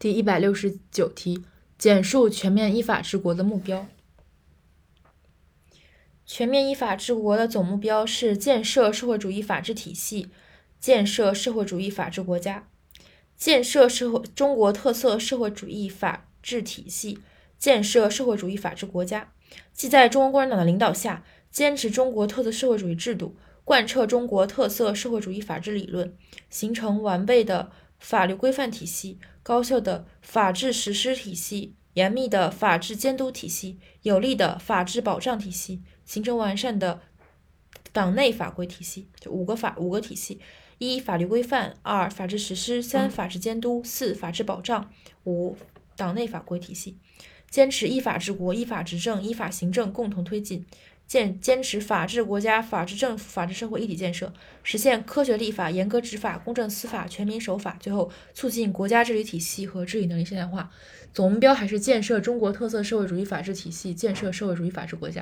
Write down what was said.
第一百六十九题，简述全面依法治国的目标。全面依法治国的总目标是建设社会主义法治体系，建设社会主义法治国家，建设社会中国特色社会主义法治体系，建设社会主义法治国家。即在中国共产党的领导下，坚持中国特色社会主义制度，贯彻中国特色社会主义法治理论，形成完备的法律规范体系、高效的法治实施体系、严密的法治监督体系、有力的法治保障体系，形成完善的党内法规体系。就五个法五个体系：一、法律规范；二、法治实施；三、法治监督；四、法治保障；五、党内法规体系。坚持依法治国、依法执政、依法行政共同推进，建坚持法治国家、法治政府、法治社会一体建设，实现科学立法、严格执法、公正司法、全民守法。最后，促进国家治理体系和治理能力现代化。总目标还是建设中国特色社会主义法治体系，建设社会主义法治国家。